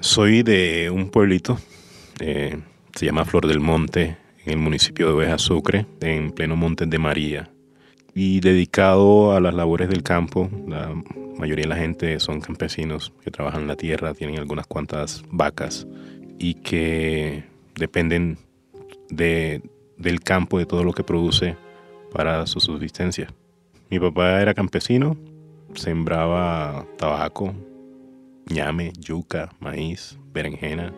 Soy de un pueblito, eh, se llama Flor del Monte, en el municipio de Oveja Sucre, en pleno Monte de María, y dedicado a las labores del campo. La mayoría de la gente son campesinos que trabajan la tierra, tienen algunas cuantas vacas y que dependen de, del campo, de todo lo que produce para su subsistencia. Mi papá era campesino, sembraba tabaco, ñame, yuca, maíz, berenjena,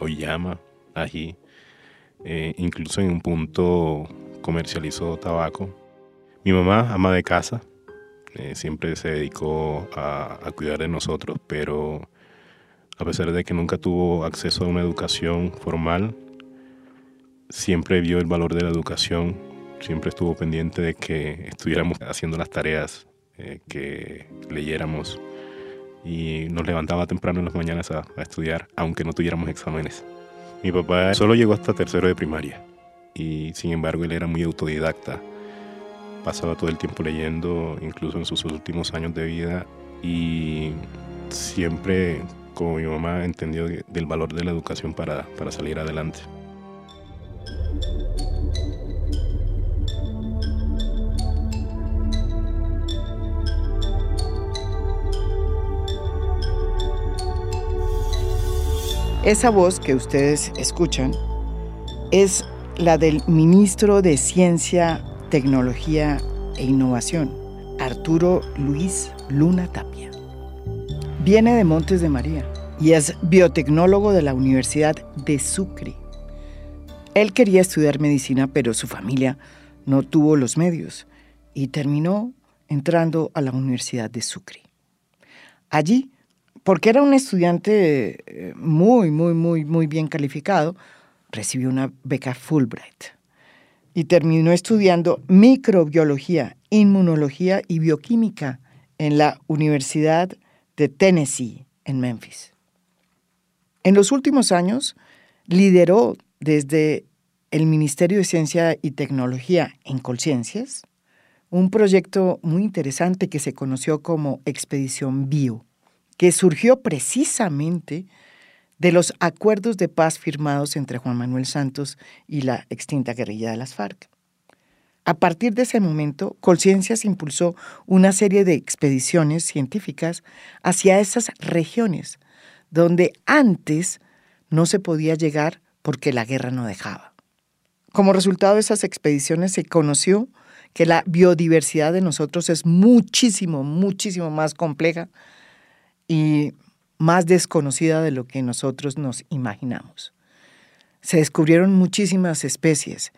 oyama, ají. Eh, incluso en un punto comercializó tabaco. Mi mamá, ama de casa, eh, siempre se dedicó a, cuidar de nosotros, pero a pesar de que nunca tuvo acceso a una educación formal, siempre vio el valor de la educación, siempre estuvo pendiente de que estuviéramos haciendo las tareas, eh, que leyéramos y nos levantaba temprano en las mañanas a, a, estudiar, aunque no tuviéramos exámenes. Mi papá solo llegó hasta tercero de primaria y sin embargo él era muy autodidacta. Pasaba todo el tiempo leyendo, incluso en sus últimos años de vida y siempre, como mi mamá, entendió del valor de la educación para, para salir adelante. Esa voz que ustedes escuchan es la del ministro de Ciencia, Tecnología e Innovación, Arturo Luis Luna Tapia. Viene de Montes de María y es biotecnólogo de la Universidad de Sucre. Él quería estudiar medicina, pero su familia no tuvo los medios y terminó entrando a la Universidad de Sucre. Allí porque era un estudiante eh, muy, muy, muy, muy bien calificado, recibió una beca Fulbright y terminó estudiando microbiología, inmunología y bioquímica en la Universidad de Tennessee, en Memphis. En los últimos años, lideró desde el Ministerio de Ciencia y Tecnología en Colciencias un proyecto muy interesante que se conoció como Expedición Bio que surgió precisamente de los acuerdos de paz firmados entre Juan Manuel Santos y la extinta guerrilla de las FARC. A partir de ese momento, Colciencias impulsó una serie de expediciones científicas hacia esas regiones donde antes no se podía llegar porque la guerra no dejaba. Como resultado de esas expediciones se conoció que la biodiversidad de nosotros es muchísimo, muchísimo más compleja y más desconocida de lo que nosotros nos imaginamos. Se descubrieron muchísimas especies,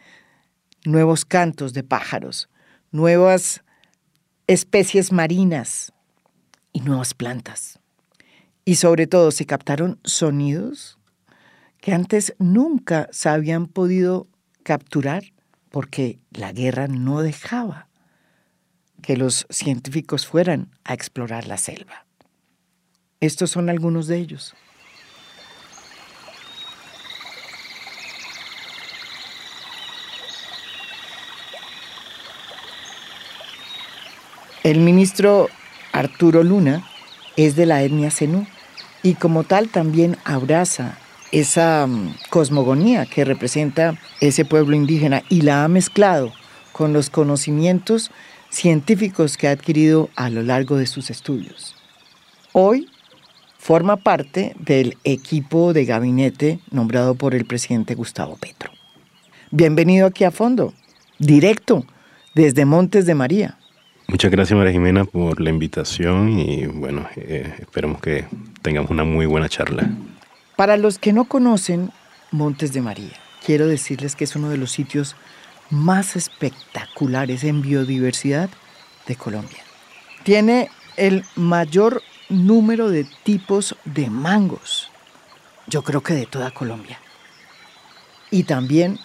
nuevos cantos de pájaros, nuevas especies marinas y nuevas plantas. Y sobre todo se captaron sonidos que antes nunca se habían podido capturar porque la guerra no dejaba que los científicos fueran a explorar la selva. Estos son algunos de ellos. El ministro Arturo Luna es de la etnia Zenú y como tal también abraza esa mm, cosmogonía que representa ese pueblo indígena y la ha mezclado con los conocimientos científicos que ha adquirido a lo largo de sus estudios. Hoy forma parte del equipo de gabinete nombrado por el presidente Gustavo Petro. Bienvenido aquí a fondo, directo desde Montes de María. Muchas gracias María Jimena por la invitación y bueno, eh, esperemos que tengamos una muy buena charla. Para los que no conocen Montes de María, quiero decirles que es uno de los sitios más espectaculares en biodiversidad de Colombia. Tiene el mayor número de tipos de mangos, yo creo que de toda Colombia. Y también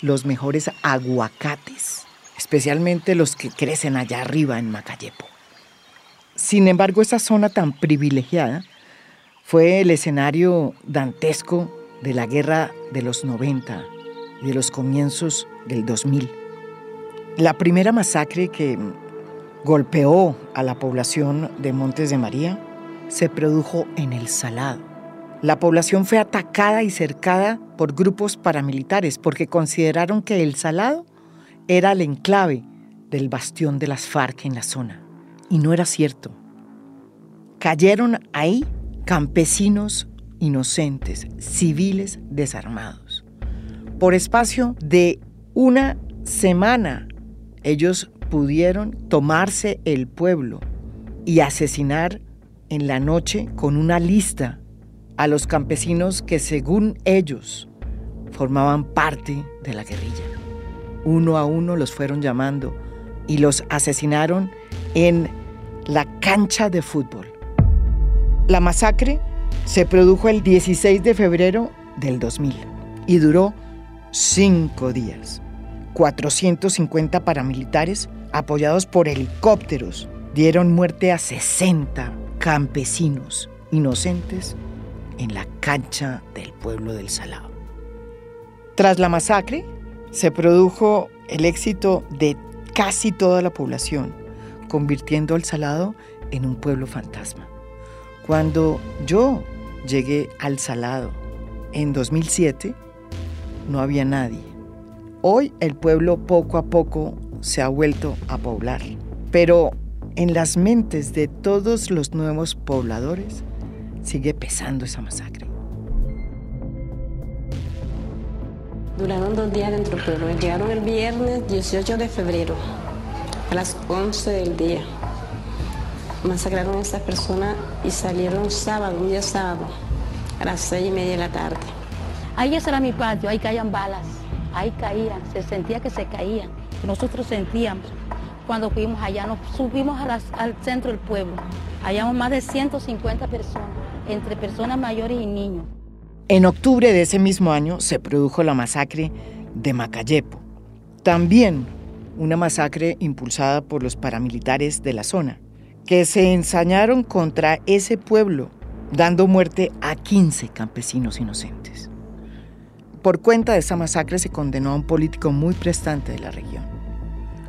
los mejores aguacates, especialmente los que crecen allá arriba en Macayepo. Sin embargo, esa zona tan privilegiada fue el escenario dantesco de la guerra de los 90 y de los comienzos del 2000. La primera masacre que golpeó a la población de Montes de María se produjo en el Salado, la población fue atacada y cercada por grupos paramilitares porque consideraron que el Salado era el enclave del bastión de las FARC en la zona. Y no era cierto. Cayeron ahí campesinos inocentes, civiles desarmados. Por espacio de una semana, ellos pudieron tomarse el pueblo y asesinar en la noche con una lista a los campesinos que según ellos formaban parte de la guerrilla. Uno a uno los fueron llamando y los asesinaron en la cancha de fútbol. La masacre se produjo el 16 de febrero del 2000 y duró cinco días. 450 paramilitares, apoyados por helicópteros, dieron muerte a 60 campesinos inocentes en la cancha del pueblo del Salado. Tras la masacre, se produjo el éxito de casi toda la población, convirtiendo al Salado en un pueblo fantasma. Cuando yo llegué al Salado en 2007, no había nadie. Hoy el pueblo poco a poco se ha vuelto a poblar, pero en las mentes de todos los nuevos pobladores sigue pesando esa masacre. Duraron dos días dentro del pueblo. Llegaron el viernes 18 de febrero a las 11 del día. Masacraron a esas personas y salieron sábado, un día sábado, a las seis y media de la tarde. Ahí ese era mi patio, ahí caían balas, ahí caían, se sentía que se caían. Nosotros sentíamos cuando fuimos allá, nos subimos al centro del pueblo. Hallamos más de 150 personas, entre personas mayores y niños. En octubre de ese mismo año se produjo la masacre de Macayepo. También una masacre impulsada por los paramilitares de la zona, que se ensañaron contra ese pueblo, dando muerte a 15 campesinos inocentes. Por cuenta de esa masacre se condenó a un político muy prestante de la región,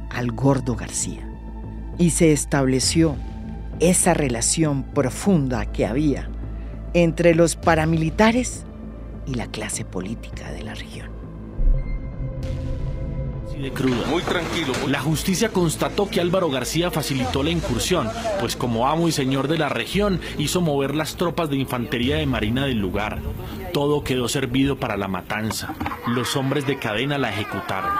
al Gordo García, y se estableció esa relación profunda que había entre los paramilitares y la clase política de la región. Muy tranquilo. La justicia constató que Álvaro García facilitó la incursión, pues como amo y señor de la región hizo mover las tropas de infantería de marina del lugar. Todo quedó servido para la matanza. Los hombres de cadena la ejecutaron.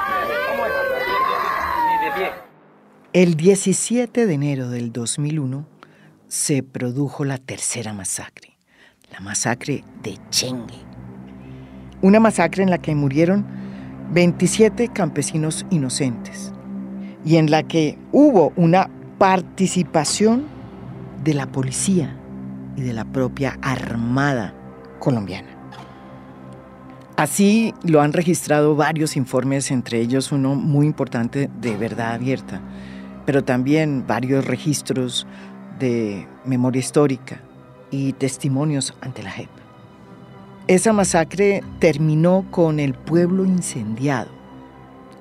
El 17 de enero del 2001 se produjo la tercera masacre, la masacre de Chengue una masacre en la que murieron 27 campesinos inocentes y en la que hubo una participación de la policía y de la propia Armada colombiana. Así lo han registrado varios informes, entre ellos uno muy importante de verdad abierta, pero también varios registros de memoria histórica y testimonios ante la JEP. Esa masacre terminó con el pueblo incendiado.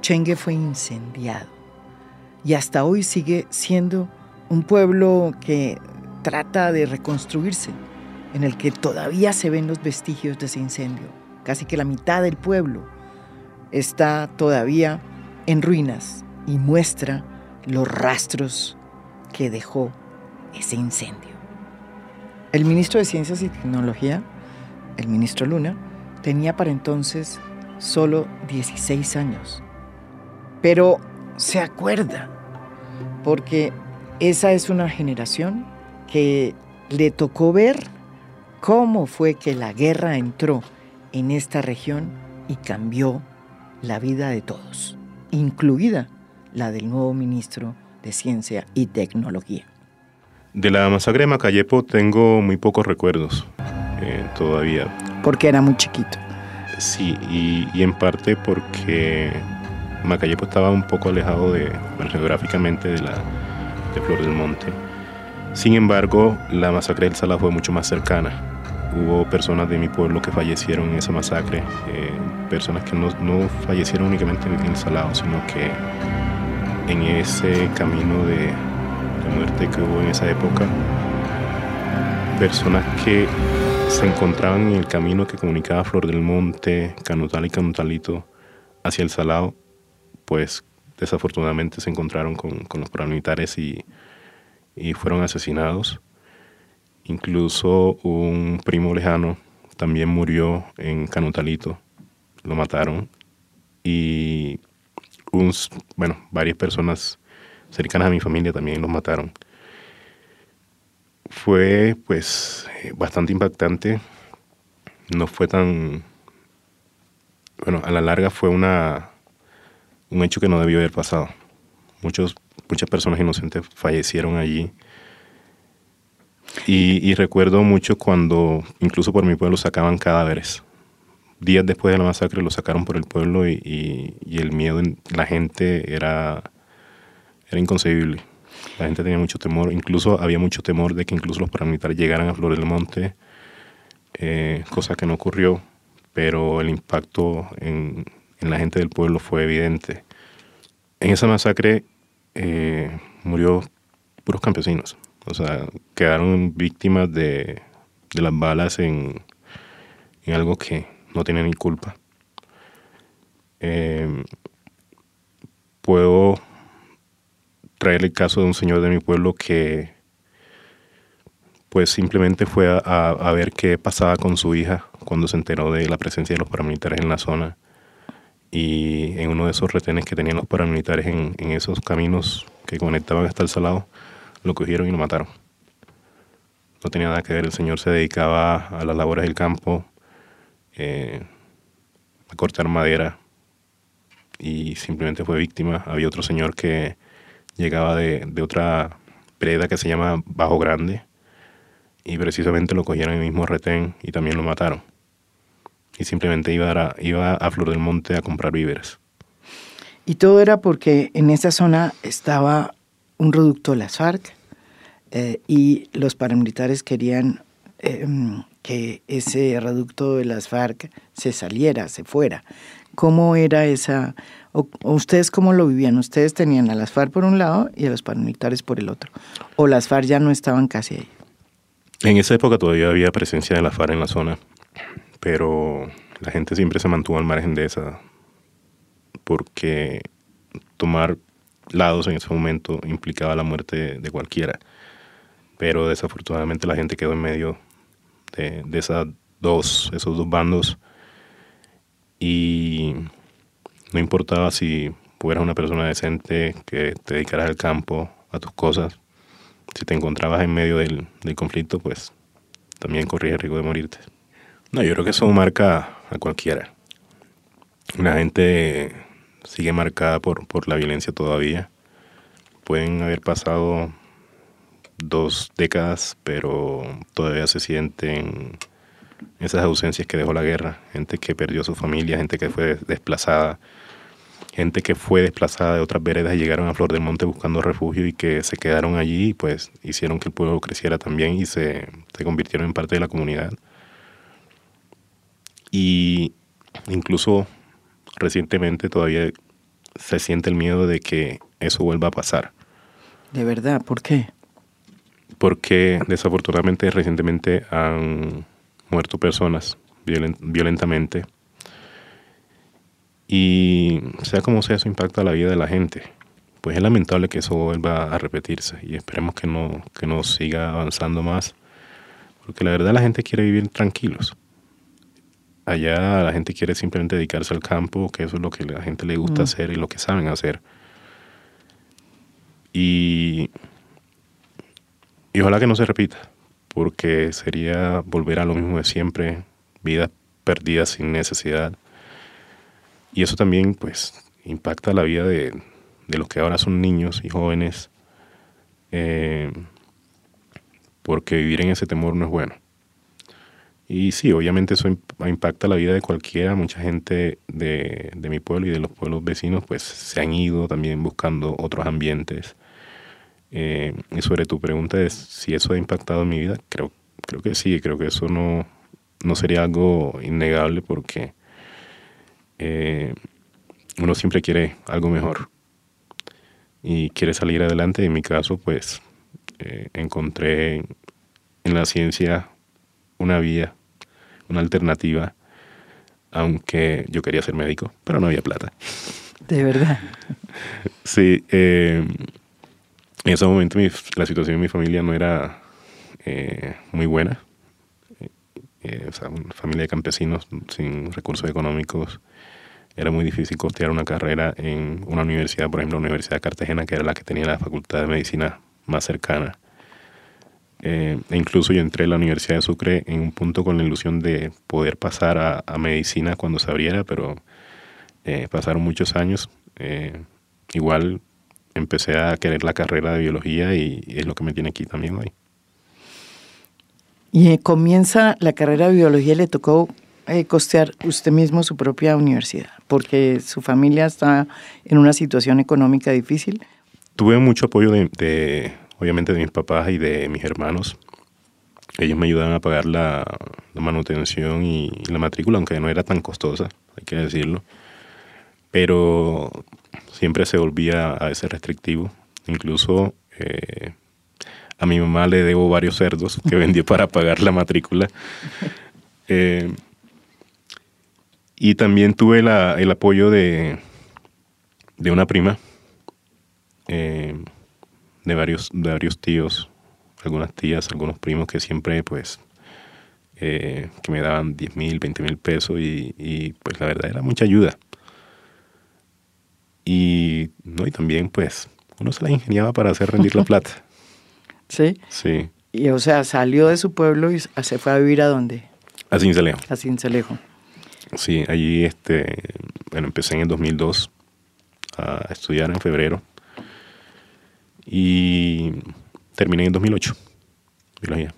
Chengue fue incendiado y hasta hoy sigue siendo un pueblo que trata de reconstruirse, en el que todavía se ven los vestigios de ese incendio. Casi que la mitad del pueblo está todavía en ruinas y muestra los rastros que dejó ese incendio. El ministro de Ciencias y Tecnología el ministro Luna, tenía para entonces solo 16 años. Pero se acuerda, porque esa es una generación que le tocó ver cómo fue que la guerra entró en esta región y cambió la vida de todos, incluida la del nuevo ministro de Ciencia y Tecnología. De la masacre de Macayepo tengo muy pocos recuerdos. Eh, todavía. Porque era muy chiquito. Sí, y, en parte porque Macayepo estaba un poco alejado de, geográficamente de, la, de Flor del Monte. Sin embargo, la masacre del Sala fue mucho más cercana. Hubo personas de mi pueblo que fallecieron en esa masacre, eh, personas que no, no, fallecieron únicamente en el Salado, sino que en ese camino de, de muerte que hubo en esa época, personas que se encontraban en el camino que comunicaba Flor del Monte, Canutal y Canutalito hacia el Salado, pues desafortunadamente se encontraron con, los paramilitares y, y fueron asesinados. Incluso un primo lejano también murió en Canutalito, lo mataron y bueno, varias personas cercanas a mi familia también los mataron. Fue pues bastante impactante, no fue tan, bueno, a la larga fue una, un hecho que no debió haber pasado. Muchos, muchas personas inocentes fallecieron allí. Y, recuerdo mucho cuando, incluso por mi pueblo, sacaban cadáveres. Días después de la masacre lo sacaron por el pueblo y, el miedo en la gente era, era inconcebible. La gente tenía mucho temor, incluso había mucho temor de que incluso los paramilitares llegaran a Flor del Monte, eh, cosa que no ocurrió, pero el impacto en, en, la gente del pueblo fue evidente. En esa masacre eh, murió puros campesinos, o sea, quedaron víctimas de, las balas en, algo que no tienen ni culpa. Eh, puedo traer el caso de un señor de mi pueblo que pues simplemente fue a, ver qué pasaba con su hija cuando se enteró de la presencia de los paramilitares en la zona. Y en uno de esos retenes que tenían los paramilitares en, esos caminos que conectaban hasta el salado, lo cogieron y lo mataron. No tenía nada que ver, el señor se dedicaba a las labores del campo, eh, a cortar madera y simplemente fue víctima. Había otro señor que llegaba de, otra preda que se llama Bajo Grande y precisamente lo cogieron el mismo retén y también lo mataron. Y simplemente iba a, iba a Flor del Monte a comprar víveres. Y todo era porque en esa zona estaba un reducto de las FARC eh, y los paramilitares querían em, que ese reducto de las FARC se saliera, se fuera. ¿Cómo era esa, o, ustedes cómo lo vivían? ¿Ustedes tenían a las FARC por un lado y a los paramilitares por el otro? ¿O las FARC ya no estaban casi ahí? En esa época todavía había presencia de las FARC en la zona, pero la gente siempre se mantuvo al margen de esa, porque tomar lados en ese momento implicaba la muerte de cualquiera. Pero desafortunadamente la gente quedó en medio de, de esas dos, esos dos bandos y no importaba si fueras una persona decente, que te dedicaras al campo, a tus cosas, si te encontrabas en medio del, conflicto, pues también corrías el riesgo de morirte. No, yo creo que eso marca a cualquiera. La gente sigue marcada por, por la violencia todavía. Pueden haber pasado dos décadas, pero todavía se sienten esas ausencias que dejó la guerra, gente que perdió su familia, gente que fue desplazada, gente que fue desplazada de otras veredas y llegaron a Flor del Monte buscando refugio y que se quedaron allí y pues hicieron que el pueblo creciera también y se, se convirtieron en parte de la comunidad. Y incluso recientemente todavía se siente el miedo de que eso vuelva a pasar. ¿De verdad? ¿Por qué? Porque desafortunadamente recientemente han muerto personas violentamente. Y sea como sea, eso impacta la vida de la gente. Pues es lamentable que eso vuelva a repetirse y esperemos que no, que no siga avanzando más. Porque la verdad la gente quiere vivir tranquilos. Allá la gente quiere simplemente dedicarse al campo, que eso es lo que la gente le gusta hacer y lo que saben hacer. Y, y ojalá que no se repita porque sería volver a lo mismo de siempre, vidas perdidas sin necesidad. Y eso también pues impacta la vida de, los que ahora son niños y jóvenes, eh, porque vivir en ese temor no es bueno. Y sí, obviamente eso impacta la vida de cualquiera. Mucha gente de, de, mi pueblo y de los pueblos vecinos pues se han ido también buscando otros ambientes. Eh, y sobre tu pregunta de si eso ha impactado en mi vida, creo, creo que sí, creo que eso no, no sería algo innegable porque eh, uno siempre quiere algo mejor y quiere salir adelante. En mi caso, pues eh, encontré en la ciencia una vía una alternativa, aunque yo quería ser médico, pero no había plata. De verdad. Sí, eh, en ese momento la situación en mi familia no era eh, muy buena. Eh, una familia de campesinos sin recursos económicos. Era muy difícil costear una carrera en una universidad, por ejemplo, la Universidad Cartagena, que era la que tenía la facultad de medicina más cercana. e incluso yo entré a la Universidad de Sucre en un punto con la ilusión de poder pasar a, medicina cuando se abriera, pero eh, pasaron muchos años. Eh, igual empecé a querer la carrera de biología y, es lo que me tiene aquí también hoy. Y eh, comienza la carrera de biología y le tocó costear usted mismo su propia universidad, porque su familia está en una situación económica difícil. Tuve mucho apoyo de, obviamente, de mis papás y de mis hermanos. Ellos me ayudaban a pagar la, manutención y la matrícula, aunque no era tan costosa, hay que decirlo pero siempre se volvía a ese restrictivo. Incluso eh, a mi mamá le debo varios cerdos que vendió para pagar la matrícula. Eh, y también tuve el apoyo de, de una prima, eh, de, varios, de varios tíos, algunas tías, algunos primos que siempre pues que me daban 10 mil, 20 mil pesos y, y pues la verdad era mucha ayuda. Y, ¿no? y también, pues, uno se la ingeniaba para hacer rendir la plata. ¿Sí? Sí. Y, o sea, salió de su pueblo y se fue a vivir a dónde? A Cincelejo. A Cincelejo. Sí, allí, este, bueno, empecé en el 2002 a estudiar en febrero y terminé en 2008, biología.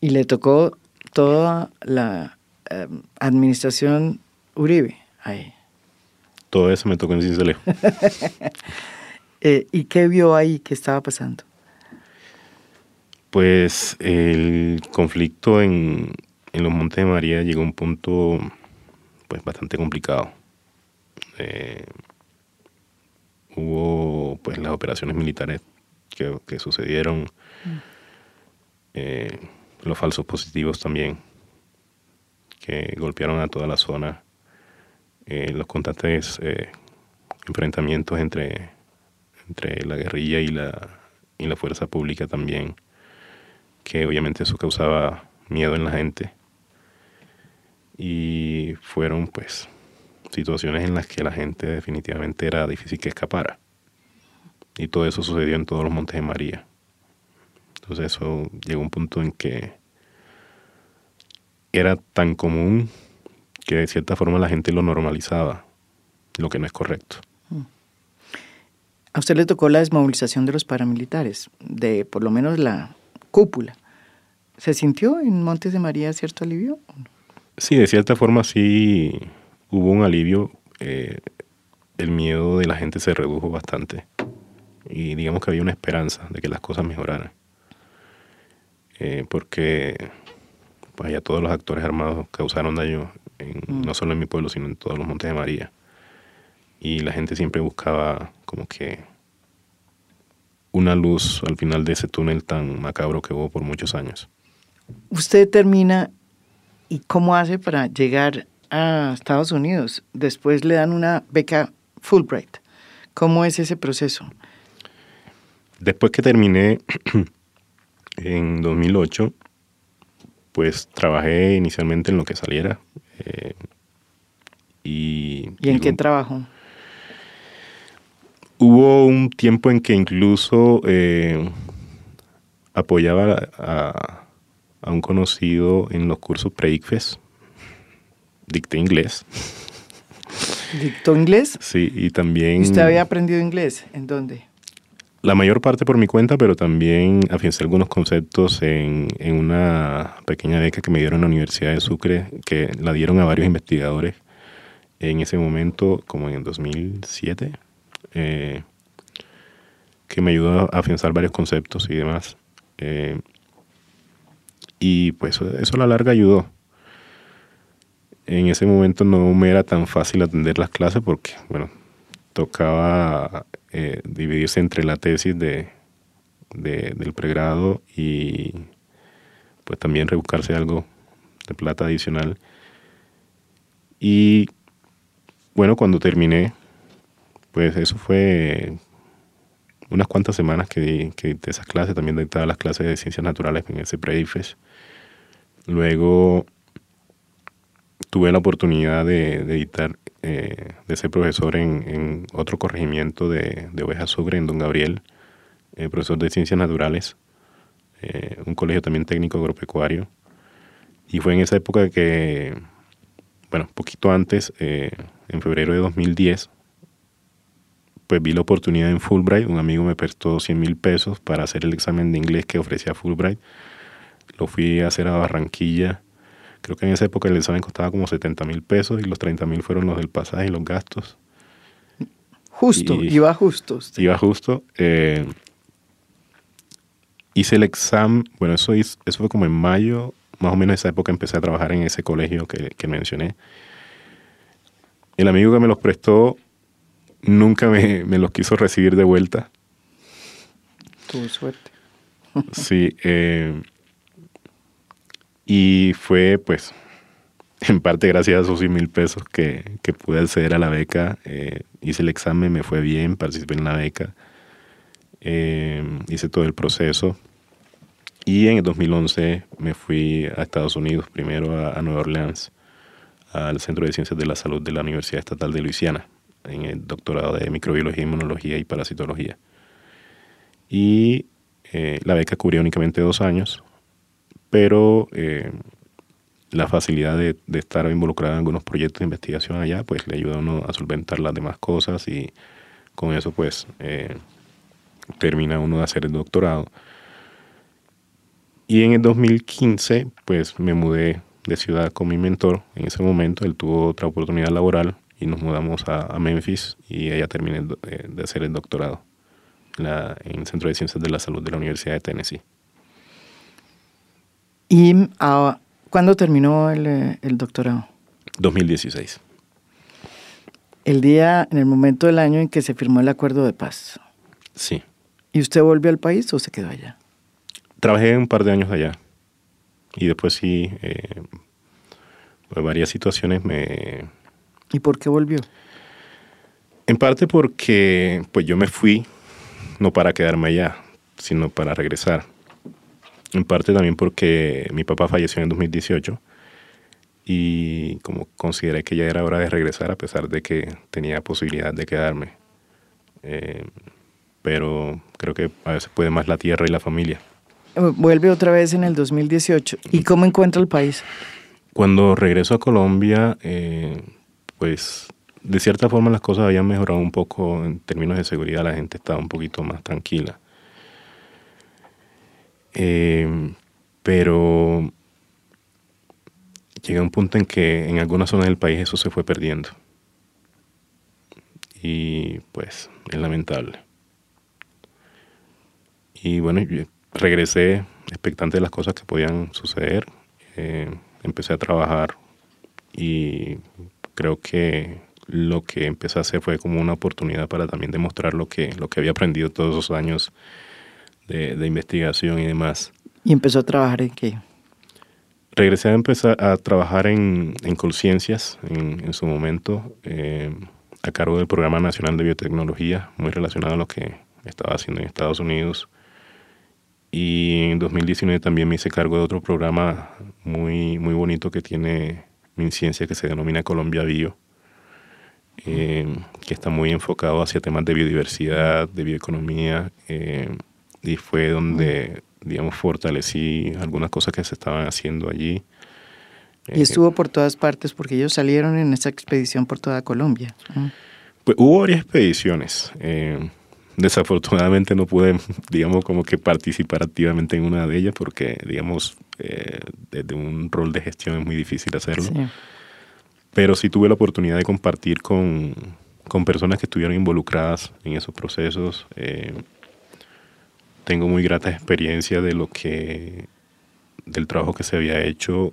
Y le tocó toda la eh, administración Uribe ahí todo eso me tocó en Cincelejo. eh, ¿Y qué vio ahí? ¿Qué estaba pasando? Pues el conflicto en, en los Montes de María llegó a un punto pues bastante complicado. Eh, hubo pues las operaciones militares que, que sucedieron, mm. eh, los falsos positivos también, que golpearon a toda la zona eh, los constantes eh, enfrentamientos entre, entre la guerrilla y la, y la fuerza pública también, que obviamente eso causaba miedo en la gente. Y fueron pues situaciones en las que la gente definitivamente era difícil que escapara. Y todo eso sucedió en todos los montes de María. Entonces eso llegó a un punto en que era tan común que de cierta forma la gente lo normalizaba, lo que no es correcto. A usted le tocó la desmovilización de los paramilitares, de por lo menos la cúpula. ¿Se sintió en Montes de María cierto alivio? Sí, de cierta forma sí hubo un alivio. Eh, el miedo de la gente se redujo bastante. Y digamos que había una esperanza de que las cosas mejoraran. Eh, porque pues ya todos los actores armados causaron daño Mm. no solo en mi pueblo, sino en todos los Montes de María. Y la gente siempre buscaba como que una luz al final de ese túnel tan macabro que hubo por muchos años. Usted termina y cómo hace para llegar a Estados Unidos. Después le dan una beca Fulbright. ¿Cómo es ese proceso? Después que terminé en 2008, pues trabajé inicialmente en lo que saliera, eh, y, ¿Y en qué trabajo? Hubo un tiempo en que incluso eh, apoyaba a, un conocido en los cursos pre-ICFES. Dicté inglés. ¿Dictó inglés? Sí, y también... ¿Usted había aprendido inglés? ¿En dónde? La mayor parte por mi cuenta, pero también afiancé algunos conceptos en, una pequeña beca que me dieron en la Universidad de Sucre, que la dieron a varios investigadores en ese momento, como en el 2007, eh, que me ayudó a afianzar varios conceptos y demás. Eh, y pues eso a la larga ayudó. En ese momento no me era tan fácil atender las clases porque, bueno, tocaba eh, dividirse entre la tesis de, del pregrado y pues también rebuscarse algo de plata adicional. Y bueno, cuando terminé, pues eso fue unas cuantas semanas que di, que de esas clases, también dictaba las clases de ciencias naturales en ese pre-IFES. Luego tuve la oportunidad de, editar, eh, de ser profesor en, otro corregimiento de, de Ovejas Sucre, en Don Gabriel, eh, profesor de ciencias naturales, eh, un colegio también técnico agropecuario. Y fue en esa época que, bueno, poquito antes, en febrero de 2010, pues vi la oportunidad en Fulbright. Un amigo me prestó 100 mil pesos para hacer el examen de inglés que ofrecía Fulbright. Lo fui a hacer a Barranquilla. Creo que en esa época el examen costaba como 70 mil pesos y los 30 mil fueron los del pasaje y los gastos. Justo, iba justo. Iba justo. Eh, hice el examen, bueno, eso, eso fue como en mayo, más o menos en esa época empecé a trabajar en ese colegio que, que mencioné. El amigo que me los prestó nunca me, los quiso recibir de vuelta. Tuvo suerte. sí. Eh, y fue, pues, en parte gracias a esos 100 mil pesos que, pude acceder a la beca. Eh, hice el examen, me fue bien, participé en la beca. Eh, hice todo el proceso. Y en el 2011 me fui a Estados Unidos, primero a, a Nueva Orleans, al Centro de Ciencias de la Salud de la Universidad Estatal de Luisiana en el doctorado de microbiología, inmunología y parasitología. Y eh, la beca cubría únicamente dos años, pero eh, la facilidad de, estar involucrado en algunos proyectos de investigación allá, pues le ayuda a uno a solventar las demás cosas y con eso pues eh, termina uno de hacer el doctorado. Y en el 2015 pues me mudé de ciudad con mi mentor. En ese momento él tuvo otra oportunidad laboral y nos mudamos a, Memphis y ella terminé de, hacer el doctorado en el Centro de Ciencias de la Salud de la Universidad de Tennessee. ¿Y ah, cuándo terminó el, el doctorado? 2016. El día, en el momento del año en que se firmó el acuerdo de paz. Sí. ¿Y usted volvió al país o se quedó allá? Trabajé un par de años allá. Y después sí, eh, varias situaciones me, ¿Y por qué volvió? En parte porque pues yo me fui no para quedarme allá, sino para regresar. En parte también porque mi papá falleció en 2018 y como consideré que ya era hora de regresar a pesar de que tenía posibilidad de quedarme. Eh, pero creo que a veces puede más la tierra y la familia. Vuelve otra vez en el 2018. ¿Y cómo encuentra el país? Cuando regreso a Colombia, eh, pues de cierta forma las cosas habían mejorado un poco en términos de seguridad, la gente estaba un poquito más tranquila. Eh, pero llega un punto en que en algunas zonas del país eso se fue perdiendo. Y pues es lamentable. Y bueno, regresé expectante de las cosas que podían suceder. Eh, empecé a trabajar y creo que lo que empecé a hacer fue como una oportunidad para también demostrar lo que, lo que había aprendido todos esos años de, investigación y demás. ¿Y empezó a trabajar en qué? Regresé a empezar a trabajar en, en Colciencias en, en, su momento, eh, a cargo del Programa Nacional de Biotecnología, muy relacionado a lo que estaba haciendo en Estados Unidos. Y en 2019 también me hice cargo de otro programa muy, muy bonito que tiene ciencia que se denomina Colombia Bio, eh, que está muy enfocado hacia temas de biodiversidad, de bioeconomía, eh, y fue donde, digamos, fortalecí algunas cosas que se estaban haciendo allí. Y estuvo por todas partes porque ellos salieron en esa expedición por toda Colombia. Pues hubo varias expediciones. Eh, Desafortunadamente no pude, digamos, como que participar activamente en una de ellas porque, digamos, eh, desde un rol de gestión es muy difícil hacerlo. Pero sí tuve la oportunidad de compartir con, personas que estuvieron involucradas en esos procesos. Eh, tengo muy grata experiencia de lo que, del trabajo que se había hecho.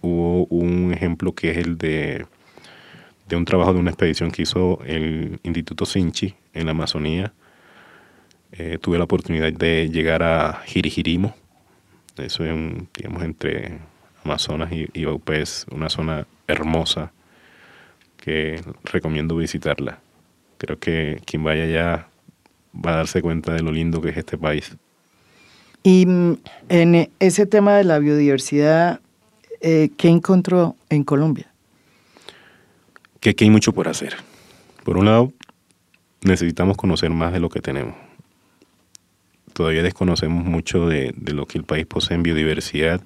Hubo un ejemplo que es el de de un trabajo de una expedición que hizo el Instituto Sinchi en la Amazonía. Eh, tuve la oportunidad de llegar a Jirijirimo, eso es, digamos, entre Amazonas y, y es una zona hermosa que recomiendo visitarla. Creo que quien vaya allá va a darse cuenta de lo lindo que es este país. Y mm, en ese tema de la biodiversidad, eh, ¿qué encontró en Colombia? Que aquí hay mucho por hacer. Por un lado, necesitamos conocer más de lo que tenemos. Todavía desconocemos mucho de, de lo que el país posee en biodiversidad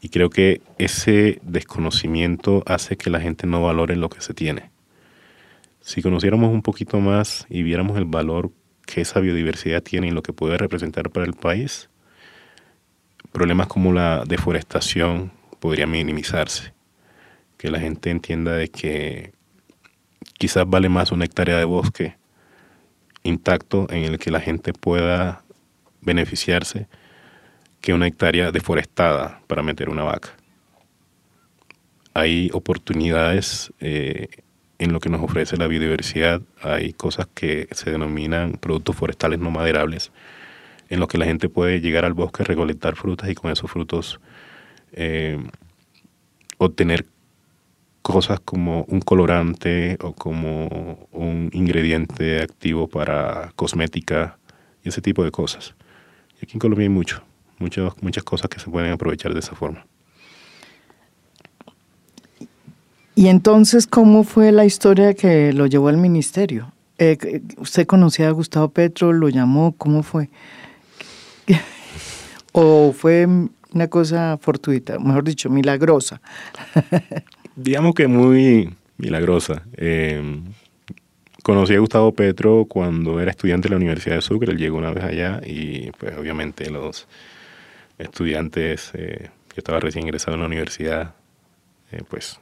y creo que ese desconocimiento hace que la gente no valore lo que se tiene. Si conociéramos un poquito más y viéramos el valor que esa biodiversidad tiene y lo que puede representar para el país, problemas como la deforestación podrían minimizarse. Que la gente entienda de que quizás vale más una hectárea de bosque intacto en el que la gente pueda beneficiarse que una hectárea deforestada para meter una vaca. Hay oportunidades eh, en lo que nos ofrece la biodiversidad, hay cosas que se denominan productos forestales no maderables, en los que la gente puede llegar al bosque, recolectar frutas y con esos frutos eh, obtener cosas como un colorante o como un ingrediente activo para cosmética y ese tipo de cosas. Y aquí en Colombia hay mucho muchas, muchas cosas que se pueden aprovechar de esa forma. Y entonces, ¿cómo fue la historia que lo llevó al ministerio? Eh, ¿Usted conocía a Gustavo Petro? ¿Lo llamó? ¿Cómo fue? ¿O fue una cosa fortuita, mejor dicho, milagrosa? Digamos que muy milagrosa. Eh, conocí a Gustavo Petro cuando era estudiante de la Universidad de Sucre. Él llegó una vez allá y, pues, obviamente, los estudiantes, eh, yo estaba recién ingresado en la universidad, eh, pues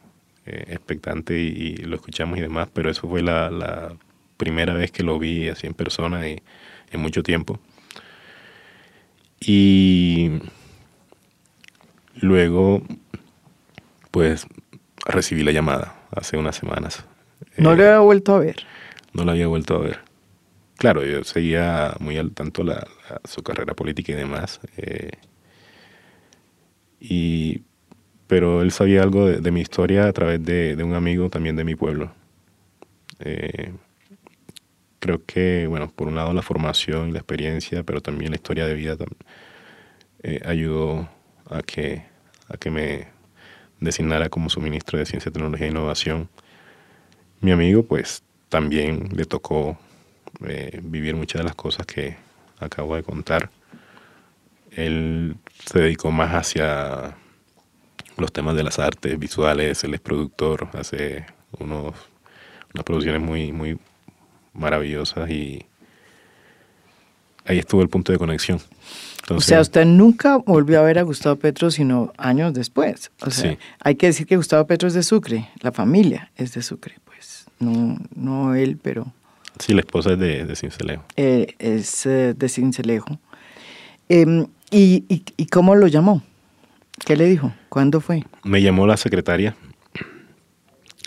eh, expectante y, lo escuchamos y demás, pero eso fue la, primera vez que lo vi así en persona y en mucho tiempo. Y luego, pues recibí la llamada hace unas semanas. ¿No le había vuelto a ver? No la había vuelto a ver. Claro, yo seguía muy al tanto la, su carrera política y demás. Y, pero él sabía algo de, mi historia a través de, un amigo también de mi pueblo. Eh, creo que, bueno, por un lado la formación la experiencia, pero también la historia de vida eh, ayudó a que, a que me designara como su ministro de Ciencia, Tecnología e Innovación. Mi amigo, pues, también le tocó eh, vivir muchas de las cosas que acabo de contar él se dedicó más hacia los temas de las artes visuales, él es productor, hace unos, unas producciones muy, muy maravillosas y ahí estuvo el punto de conexión. o sea, usted nunca volvió a ver a Gustavo Petro sino años después. O sea, hay que decir que Gustavo Petro es de Sucre, la familia es de Sucre, pues. No, no él, pero... Sí, la esposa es de, de Cincelejo. Eh, es eh, de Cincelejo. Em, ¿Y, y, cómo lo llamó? ¿Qué le dijo? ¿Cuándo fue? Me llamó la secretaria.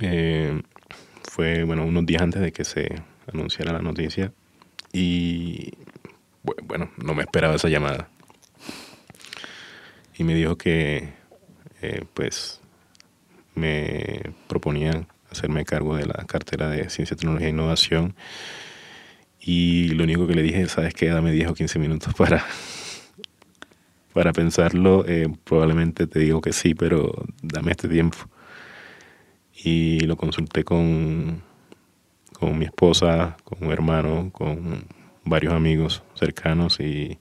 Eh, fue, bueno, unos días antes de que se anunciara la noticia. Y, bueno, no me esperaba esa llamada. Y me dijo que, eh, pues, me proponían hacerme cargo de la cartera de Ciencia, Tecnología e Innovación. Y lo único que le dije, ¿sabes qué? Dame 10 o 15 minutos para para pensarlo, eh, probablemente te digo que sí, pero dame este tiempo. Y lo consulté con, con mi esposa, con un hermano, con varios amigos cercanos y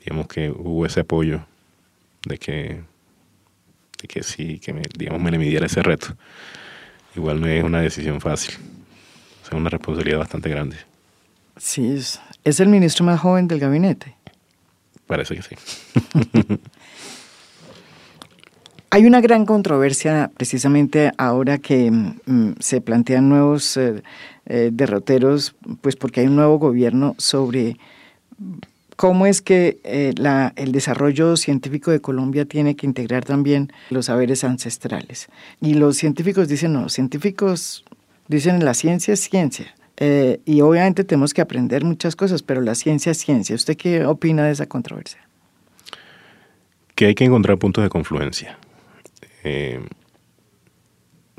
digamos que hubo ese apoyo de que, de que sí, que me, digamos, me le midiera ese reto. Igual no es una decisión fácil, es una responsabilidad bastante grande. Sí, es, es el ministro más joven del gabinete. Parece que sí. Hay una gran controversia precisamente ahora que mm, se plantean nuevos eh, eh, derroteros, pues porque hay un nuevo gobierno sobre cómo es que eh, la, el desarrollo científico de Colombia tiene que integrar también los saberes ancestrales. Y los científicos dicen, no, los científicos dicen la ciencia es ciencia. Eh, y obviamente tenemos que aprender muchas cosas, pero la ciencia es ciencia. ¿Usted qué opina de esa controversia? Que hay que encontrar puntos de confluencia. Eh,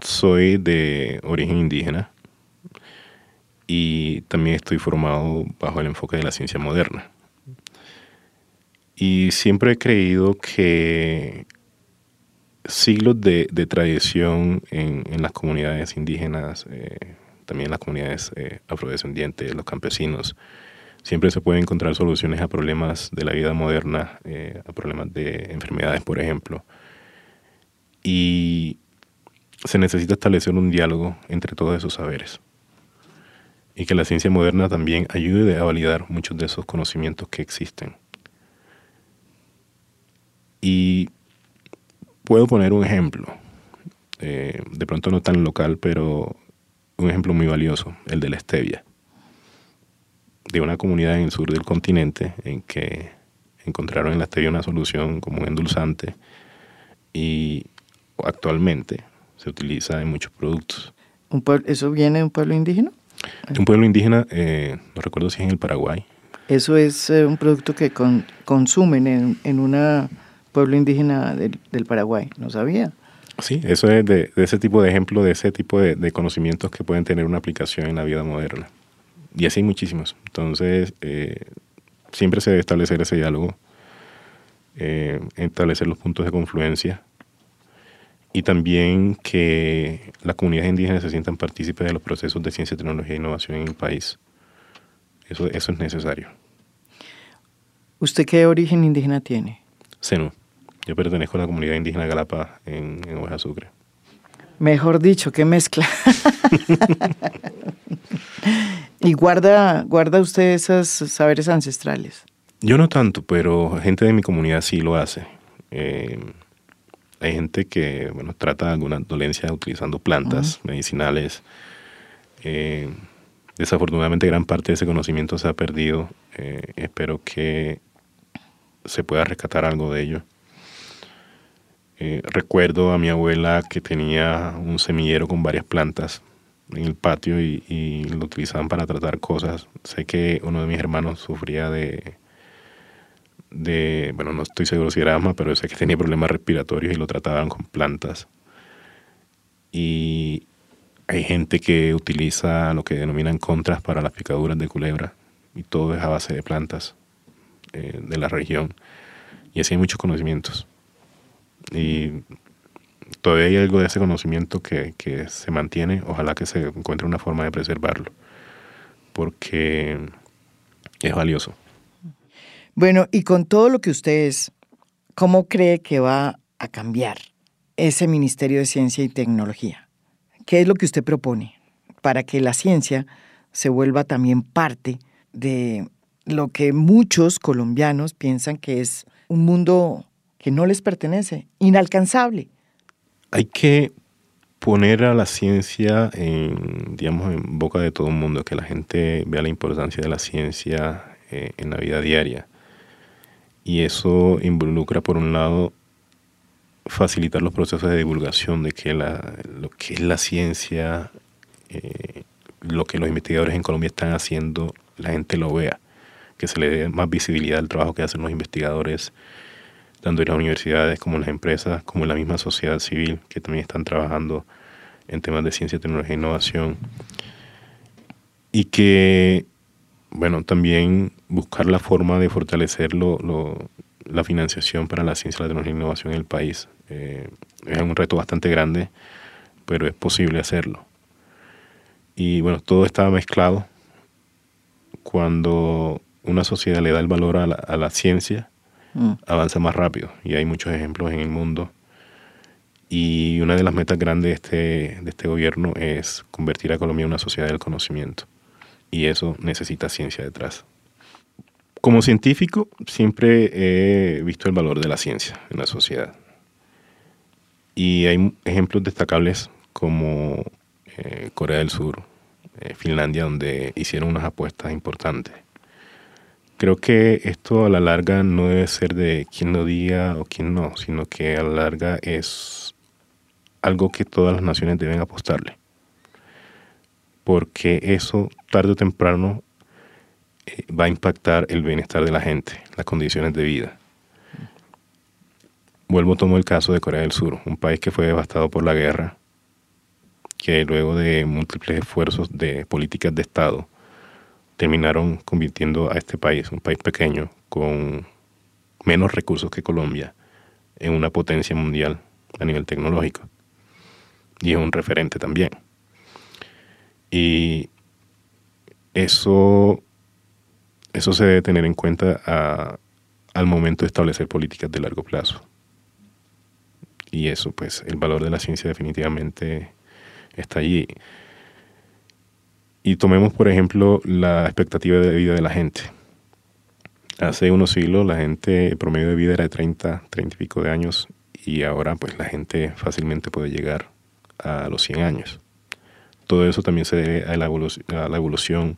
soy de origen indígena y también estoy formado bajo el enfoque de la ciencia moderna. Y siempre he creído que siglos de, tradición en, las comunidades indígenas, eh, también las comunidades eh, afrodescendientes, los campesinos, siempre se pueden encontrar soluciones a problemas de la vida moderna, eh, a problemas de enfermedades, por ejemplo. Y se necesita establecer un diálogo entre todos esos saberes. Y que la ciencia moderna también ayude a validar muchos de esos conocimientos que existen. Y puedo poner un ejemplo, eh, de pronto no tan local, pero un ejemplo muy valioso, el de la stevia de una comunidad en el sur del continente en que encontraron en la stevia una solución como un endulzante y actualmente se utiliza en muchos productos. ¿Un ¿Eso viene de un pueblo indígena? De un pueblo indígena, eh, no recuerdo si es en el Paraguay. Eso es eh, un producto que consumen en, en un pueblo indígena del, del, Paraguay, ¿no sabía? Sí, eso es de, ese tipo de ejemplo, de ese tipo de, de conocimientos que pueden tener una aplicación en la vida moderna y así muchísimos. Entonces, eh, siempre se debe establecer ese diálogo, eh, establecer los puntos de confluencia y también que las comunidades indígenas se sientan partícipes de los procesos de ciencia, tecnología e innovación en el país. Eso, eso es necesario. ¿Usted qué origen indígena tiene? Senu. Yo pertenezco a la comunidad indígena Galapa en, en Oveja Sucre. Mejor dicho, qué mezcla. ¿Y guarda, guarda usted esos saberes ancestrales? Yo no tanto, pero gente de mi comunidad sí lo hace. Eh, hay gente que bueno, trata alguna dolencia utilizando plantas medicinales. Eh, desafortunadamente gran parte de ese conocimiento se ha perdido. Eh, espero que se pueda rescatar algo de ello. Recuerdo a mi abuela que tenía un semillero con varias plantas en el patio y, lo utilizaban para tratar cosas. Sé que uno de mis hermanos sufría de, de, bueno, no estoy seguro si era asma, pero sé que tenía problemas respiratorios y lo trataban con plantas. Y hay gente que utiliza lo que denominan contras para las picaduras de culebra y todo es a base de plantas eh, de la región. Y así hay muchos conocimientos. Y todavía hay algo de ese conocimiento que, se mantiene. Ojalá que se encuentre una forma de preservarlo, porque es valioso. Bueno, y con todo lo que usted es, ¿cómo cree que va a cambiar ese Ministerio de Ciencia y Tecnología? ¿Qué es lo que usted propone para que la ciencia se vuelva también parte de lo que muchos colombianos piensan que es un mundo que no les pertenece, inalcanzable? hay que poner a la ciencia en, digamos, en boca de todo el mundo, que la gente vea la importancia de la ciencia eh, en la vida diaria. Y eso involucra, por un lado, facilitar los procesos de divulgación de que lo que es la ciencia, eh, lo que los investigadores en Colombia están haciendo, la gente lo vea, que se le dé más visibilidad al trabajo que hacen los investigadores tanto las universidades como las empresas, como la misma sociedad civil, que también están trabajando en temas de ciencia, tecnología e innovación. Y que, bueno, también buscar la forma de fortalecer la financiación para la ciencia, la tecnología e innovación en el país. Eh, es un reto bastante grande, pero es posible hacerlo. Y bueno, todo está mezclado. Cuando una sociedad le da el valor a la ciencia, Mm. avanza más rápido. Y hay muchos ejemplos en el mundo. Y una de las metas grandes de este, de este gobierno es convertir a Colombia en una sociedad del conocimiento. Y eso necesita ciencia detrás. Como científico, siempre he visto el valor de la ciencia en la sociedad. Y hay ejemplos destacables como eh, Corea del Sur, eh, Finlandia, donde hicieron unas apuestas importantes Creo que esto a la larga no debe ser de quien lo diga o quien no, sino que a la larga es algo que todas las naciones deben apostarle. Porque eso tarde o temprano eh, va a impactar el bienestar de la gente, las condiciones de vida. vuelvo tomo el caso de Corea del Sur, un país que fue devastado por la guerra, que luego de múltiples esfuerzos de políticas de Estado terminaron convirtiendo a este país, un país pequeño, con menos recursos que Colombia, en una potencia mundial a nivel tecnológico. Y es un referente también. Y eso, eso se debe tener en cuenta al momento de establecer políticas de largo plazo. Y eso, pues, el valor de la ciencia definitivamente está allí. Y tomemos, por ejemplo, la expectativa de vida de la gente. Hace unos siglos la gente, el promedio de vida era de 30, 30 y pico de años y ahora pues la gente fácilmente puede llegar a los 100 años. Todo eso también se debe a la, evolución, a la evolución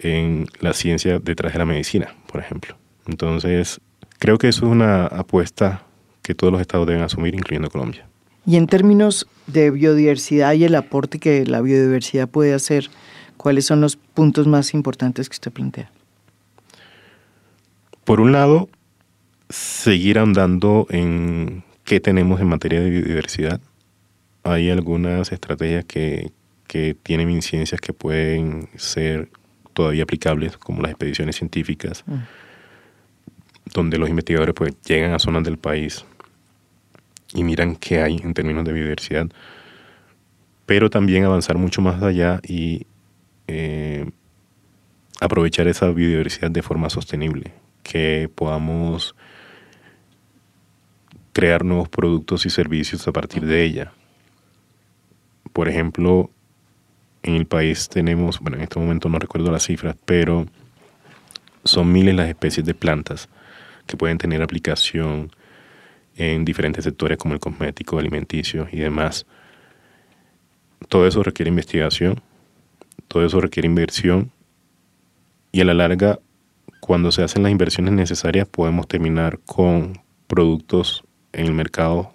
en la ciencia detrás de la medicina, por ejemplo. Entonces, creo que eso es una apuesta que todos los estados deben asumir, incluyendo Colombia. Y en términos de biodiversidad y el aporte que la biodiversidad puede hacer, ¿cuáles son los puntos más importantes que usted plantea? Por un lado, seguir andando en qué tenemos en materia de biodiversidad. Hay algunas estrategias que, tienen incidencias que pueden ser todavía aplicables, como las expediciones científicas, mm. donde los investigadores pues, llegan a zonas del país y miran qué hay en términos de biodiversidad, pero también avanzar mucho más allá y eh, aprovechar esa biodiversidad de forma sostenible, que podamos crear nuevos productos y servicios a partir de ella. Por ejemplo, en el país tenemos, bueno, en este momento no recuerdo las cifras, pero son miles las especies de plantas que pueden tener aplicación en diferentes sectores como el cosmético, alimenticio y demás. Todo eso requiere investigación, todo eso requiere inversión y a la larga, cuando se hacen las inversiones necesarias, podemos terminar con productos en el mercado,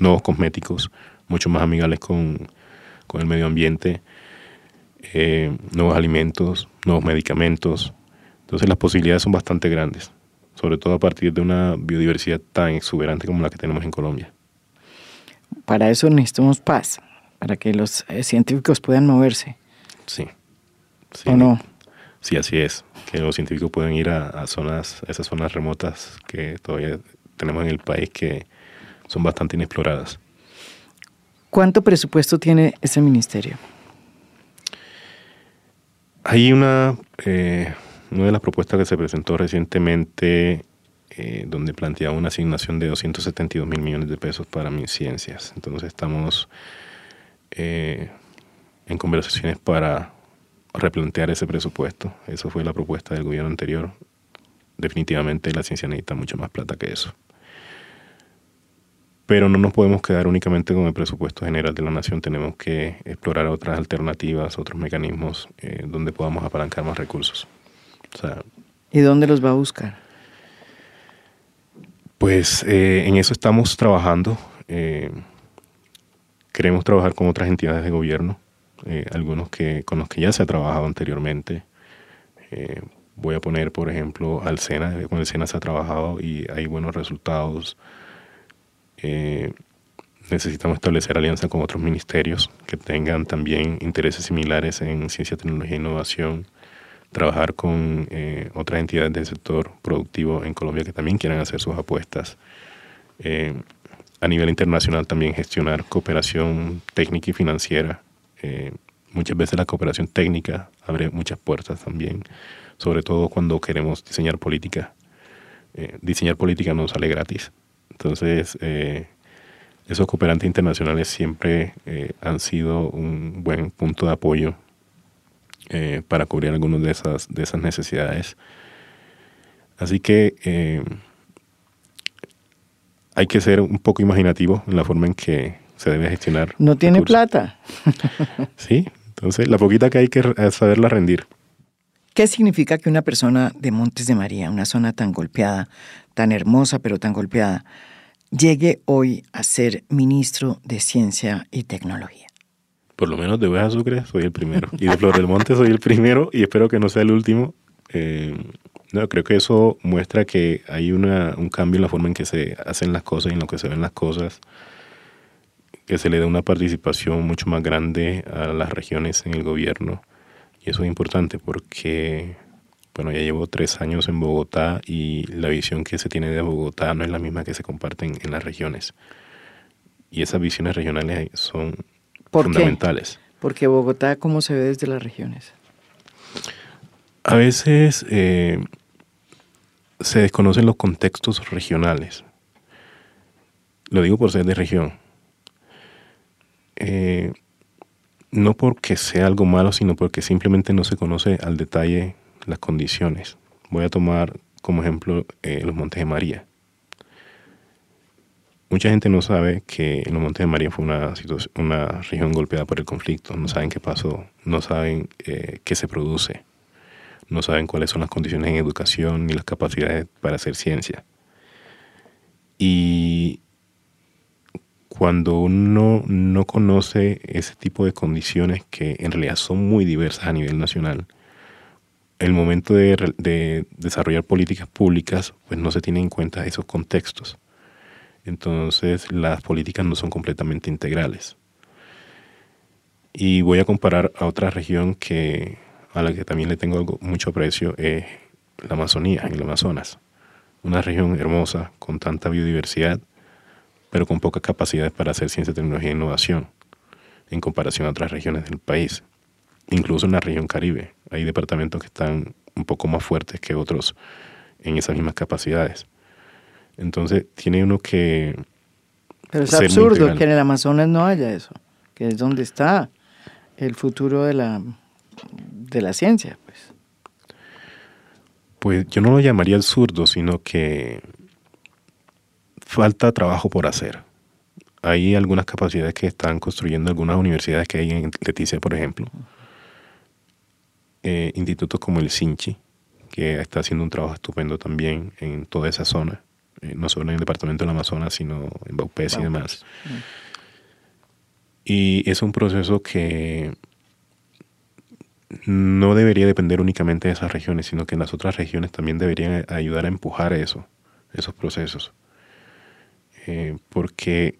nuevos cosméticos mucho más amigables con, el medio ambiente, eh, nuevos alimentos, nuevos medicamentos. Entonces las posibilidades son bastante grandes sobre todo a partir de una biodiversidad tan exuberante como la que tenemos en Colombia. Para eso necesitamos paz, para que los eh, científicos puedan moverse. Sí. ¿O no? Sí, así es. Que los científicos pueden ir a, zonas, a esas zonas remotas que todavía tenemos en el país que son bastante inexploradas. ¿Cuánto presupuesto tiene ese ministerio? Hay una eh, una de las propuestas que se presentó recientemente, eh, donde planteaba una asignación de 272 mil millones de pesos para mis ciencias. Entonces estamos eh, en conversaciones para replantear ese presupuesto. Eso fue la propuesta del gobierno anterior. Definitivamente la ciencia necesita mucho más plata que eso. Pero no nos podemos quedar únicamente con el presupuesto general de la nación, tenemos que explorar otras alternativas, otros mecanismos eh, donde podamos apalancar más recursos. ¿Y dónde los va a buscar? Pues eh, en eso estamos trabajando. Eh, queremos trabajar con otras entidades de gobierno, eh, algunos que, con los que ya se ha trabajado anteriormente. voy a poner, por ejemplo, al SENA. Con el SENA se ha trabajado y hay buenos resultados. necesitamos establecer alianza con otros ministerios que tengan también intereses similares en ciencia, tecnología e innovación trabajar con eh, otras entidades del sector productivo en Colombia que también quieran hacer sus apuestas. Eh, a nivel internacional también gestionar cooperación técnica y financiera. Eh, muchas veces la cooperación técnica abre muchas puertas también, sobre todo cuando queremos diseñar política. diseñar política no sale gratis. Entonces, esos cooperantes internacionales siempre han sido un buen punto de apoyo eh, para cubrir algunas de esas, de esas necesidades. Así que eh, hay que ser un poco imaginativo en la forma en que se debe gestionar. No tiene plata. sí, entonces la poquita que hay que saberla rendir. ¿Qué significa que una persona de Montes de María, una zona tan golpeada, tan hermosa pero tan golpeada, llegue hoy a ser ministro de Ciencia y Tecnología? Por lo menos de Ovejas Sucre soy el primero. Y de Flor del Monte soy el primero y espero que no sea el último. Eh, No, creo que eso muestra que hay una, un cambio en la forma en que se hacen las cosas y en lo que se ven las cosas, que se le da una participación mucho más grande a las regiones en el gobierno. Y eso es importante porque, bueno, ya llevo tres años en Bogotá y la visión que se tiene de Bogotá no es la misma que se comparten en las regiones. Y esas visiones regionales son fundamentales. Porque Bogotá, ¿cómo se ve desde las regiones? A veces eh, se desconocen los contextos regionales. Lo digo por ser de región. Eh, no porque sea algo malo, sino porque simplemente no se conoce al detalle las condiciones. Voy a tomar como ejemplo eh, los Montes de María. Mucha gente no sabe que los Montes de María fue una, una región golpeada por el conflicto, no saben qué pasó, no saben qué se produce no saben cuáles son las condiciones en educación ni las capacidades para hacer ciencia. Y cuando uno no conoce ese tipo de condiciones que en realidad son muy diversas a nivel nacional, el momento de, desarrollar políticas públicas, pues no se tiene en cuenta esos contextos. Entonces las políticas no son completamente integrales. Y voy a comparar a otra región que a la que también le tengo mucho aprecio es la Amazonía, en el Amazonas. Una región hermosa, con tanta biodiversidad, pero con pocas capacidades para hacer ciencia, tecnología e innovación en comparación a otras regiones del país. Incluso en la región Caribe hay departamentos que están un poco más fuertes que otros en esas mismas capacidades. Entonces tiene uno que... Pero es absurdo que en el Amazonas no haya eso, que es donde está el futuro de la de la ciencia, pues. Pues yo no lo llamaría absurdo, sino que falta trabajo por hacer. Hay algunas capacidades que están construyendo algunas universidades que hay en Leticia, por ejemplo. Eh, institutos como el Sinchi, que está haciendo un trabajo estupendo también en toda esa zona, eh, no solo en el departamento del Amazonas, sino en Baupés y demás. Mm. Y es un proceso que no debería depender únicamente de esas regiones, sino que en las otras regiones también deberían ayudar a empujar eso, esos procesos. Eh, porque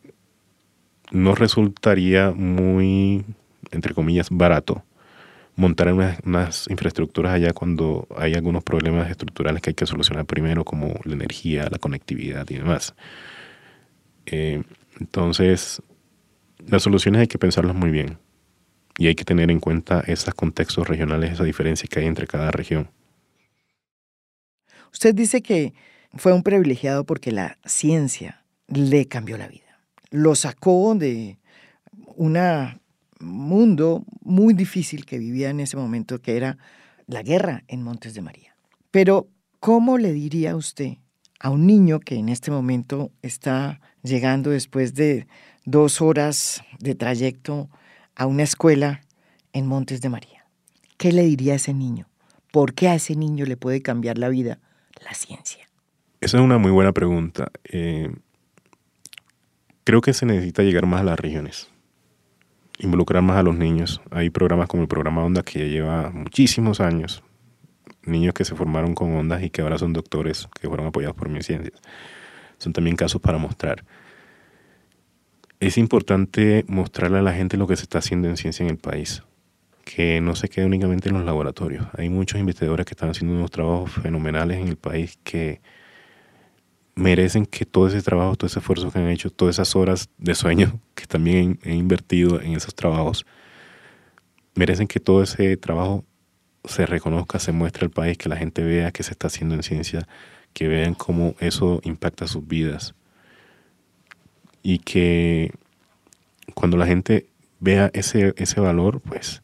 no resultaría muy, entre comillas, barato montar unas, infraestructuras allá cuando hay algunos problemas estructurales que hay que solucionar primero, como la energía, la conectividad y demás. Eh, entonces, las soluciones hay que pensarlas muy bien y hay que tener en cuenta esos contextos regionales, esa diferencia que hay entre cada región. Usted dice que fue un privilegiado porque la ciencia le cambió la vida. Lo sacó de un mundo muy difícil que vivía en ese momento, que era la guerra en Montes de María. Pero, ¿cómo le diría usted a un niño que en este momento está llegando después de dos horas de trayecto a una escuela en Montes de María, ¿qué le diría a ese niño? ¿Por qué a ese niño le puede cambiar la vida la ciencia? Esa es una muy buena pregunta. Eh, creo que se necesita llegar más a las regiones, involucrar más a los niños. Hay programas como el programa Onda que ya lleva muchísimos años, niños que se formaron con ondas y que ahora son doctores que fueron apoyados por mi ciencias. Son también casos para mostrar es importante mostrarle a la gente lo que se está haciendo en ciencia en el país, que no se quede únicamente en los laboratorios. Hay muchos investigadores que están haciendo unos trabajos fenomenales en el país que merecen que todo ese trabajo, todo ese esfuerzo que han hecho, todas esas horas de sueño que también he invertido en esos trabajos, merecen que todo ese trabajo se reconozca, se muestre al país, que la gente vea que se está haciendo en ciencia, que vean cómo eso impacta sus vidas. Y que cuando la gente vea ese, ese valor, pues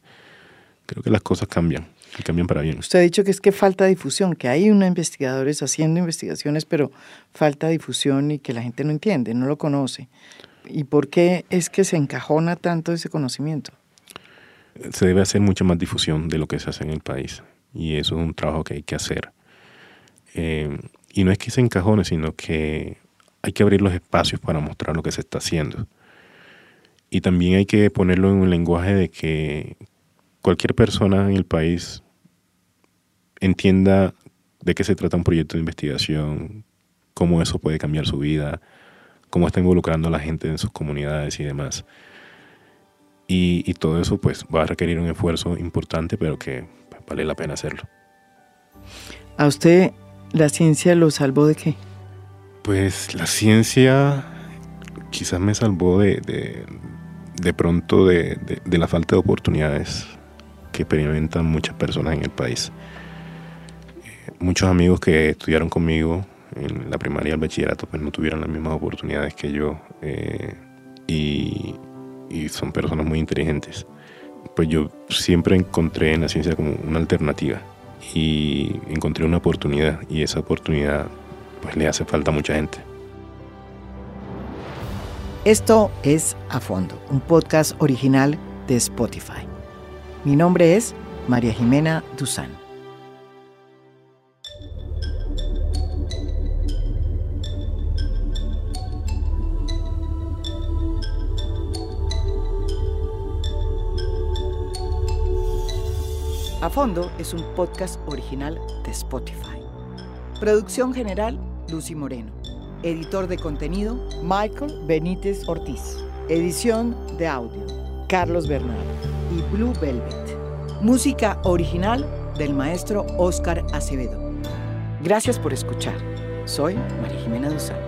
creo que las cosas cambian y cambian para bien. Usted ha dicho que es que falta difusión, que hay unos investigadores haciendo investigaciones, pero falta difusión y que la gente no entiende, no lo conoce. ¿Y por qué es que se encajona tanto ese conocimiento? Se debe hacer mucha más difusión de lo que se hace en el país y eso es un trabajo que hay que hacer. Eh, y no es que se encajone, sino que hay que abrir los espacios para mostrar lo que se está haciendo. Y también hay que ponerlo en un lenguaje de que cualquier persona en el país entienda de qué se trata un proyecto de investigación, cómo eso puede cambiar su vida, cómo está involucrando a la gente en sus comunidades y demás. Y, todo eso pues va a requerir un esfuerzo importante, pero que vale la pena hacerlo. ¿A usted la ciencia lo salvó de qué? Pues la ciencia quizás me salvó de, de, pronto de, de, la falta de oportunidades que experimentan muchas personas en el país. Muchos amigos que estudiaron conmigo en la primaria y el bachillerato pues no tuvieron las mismas oportunidades que yo eh, y, y son personas muy inteligentes. Pues yo siempre encontré en la ciencia como una alternativa y encontré una oportunidad y esa oportunidad pues le hace falta a mucha gente. Esto es A Fondo, un podcast original de Spotify. Mi nombre es María Jimena Duzán. A Fondo es un podcast original de Spotify. Producción general, Lucy Moreno. Editor de contenido, Michael Benítez Ortiz. Edición de audio, Carlos Bernal y Blue Velvet. Música original del maestro Oscar Acevedo. Gracias por escuchar. Soy María Jimena Duzán.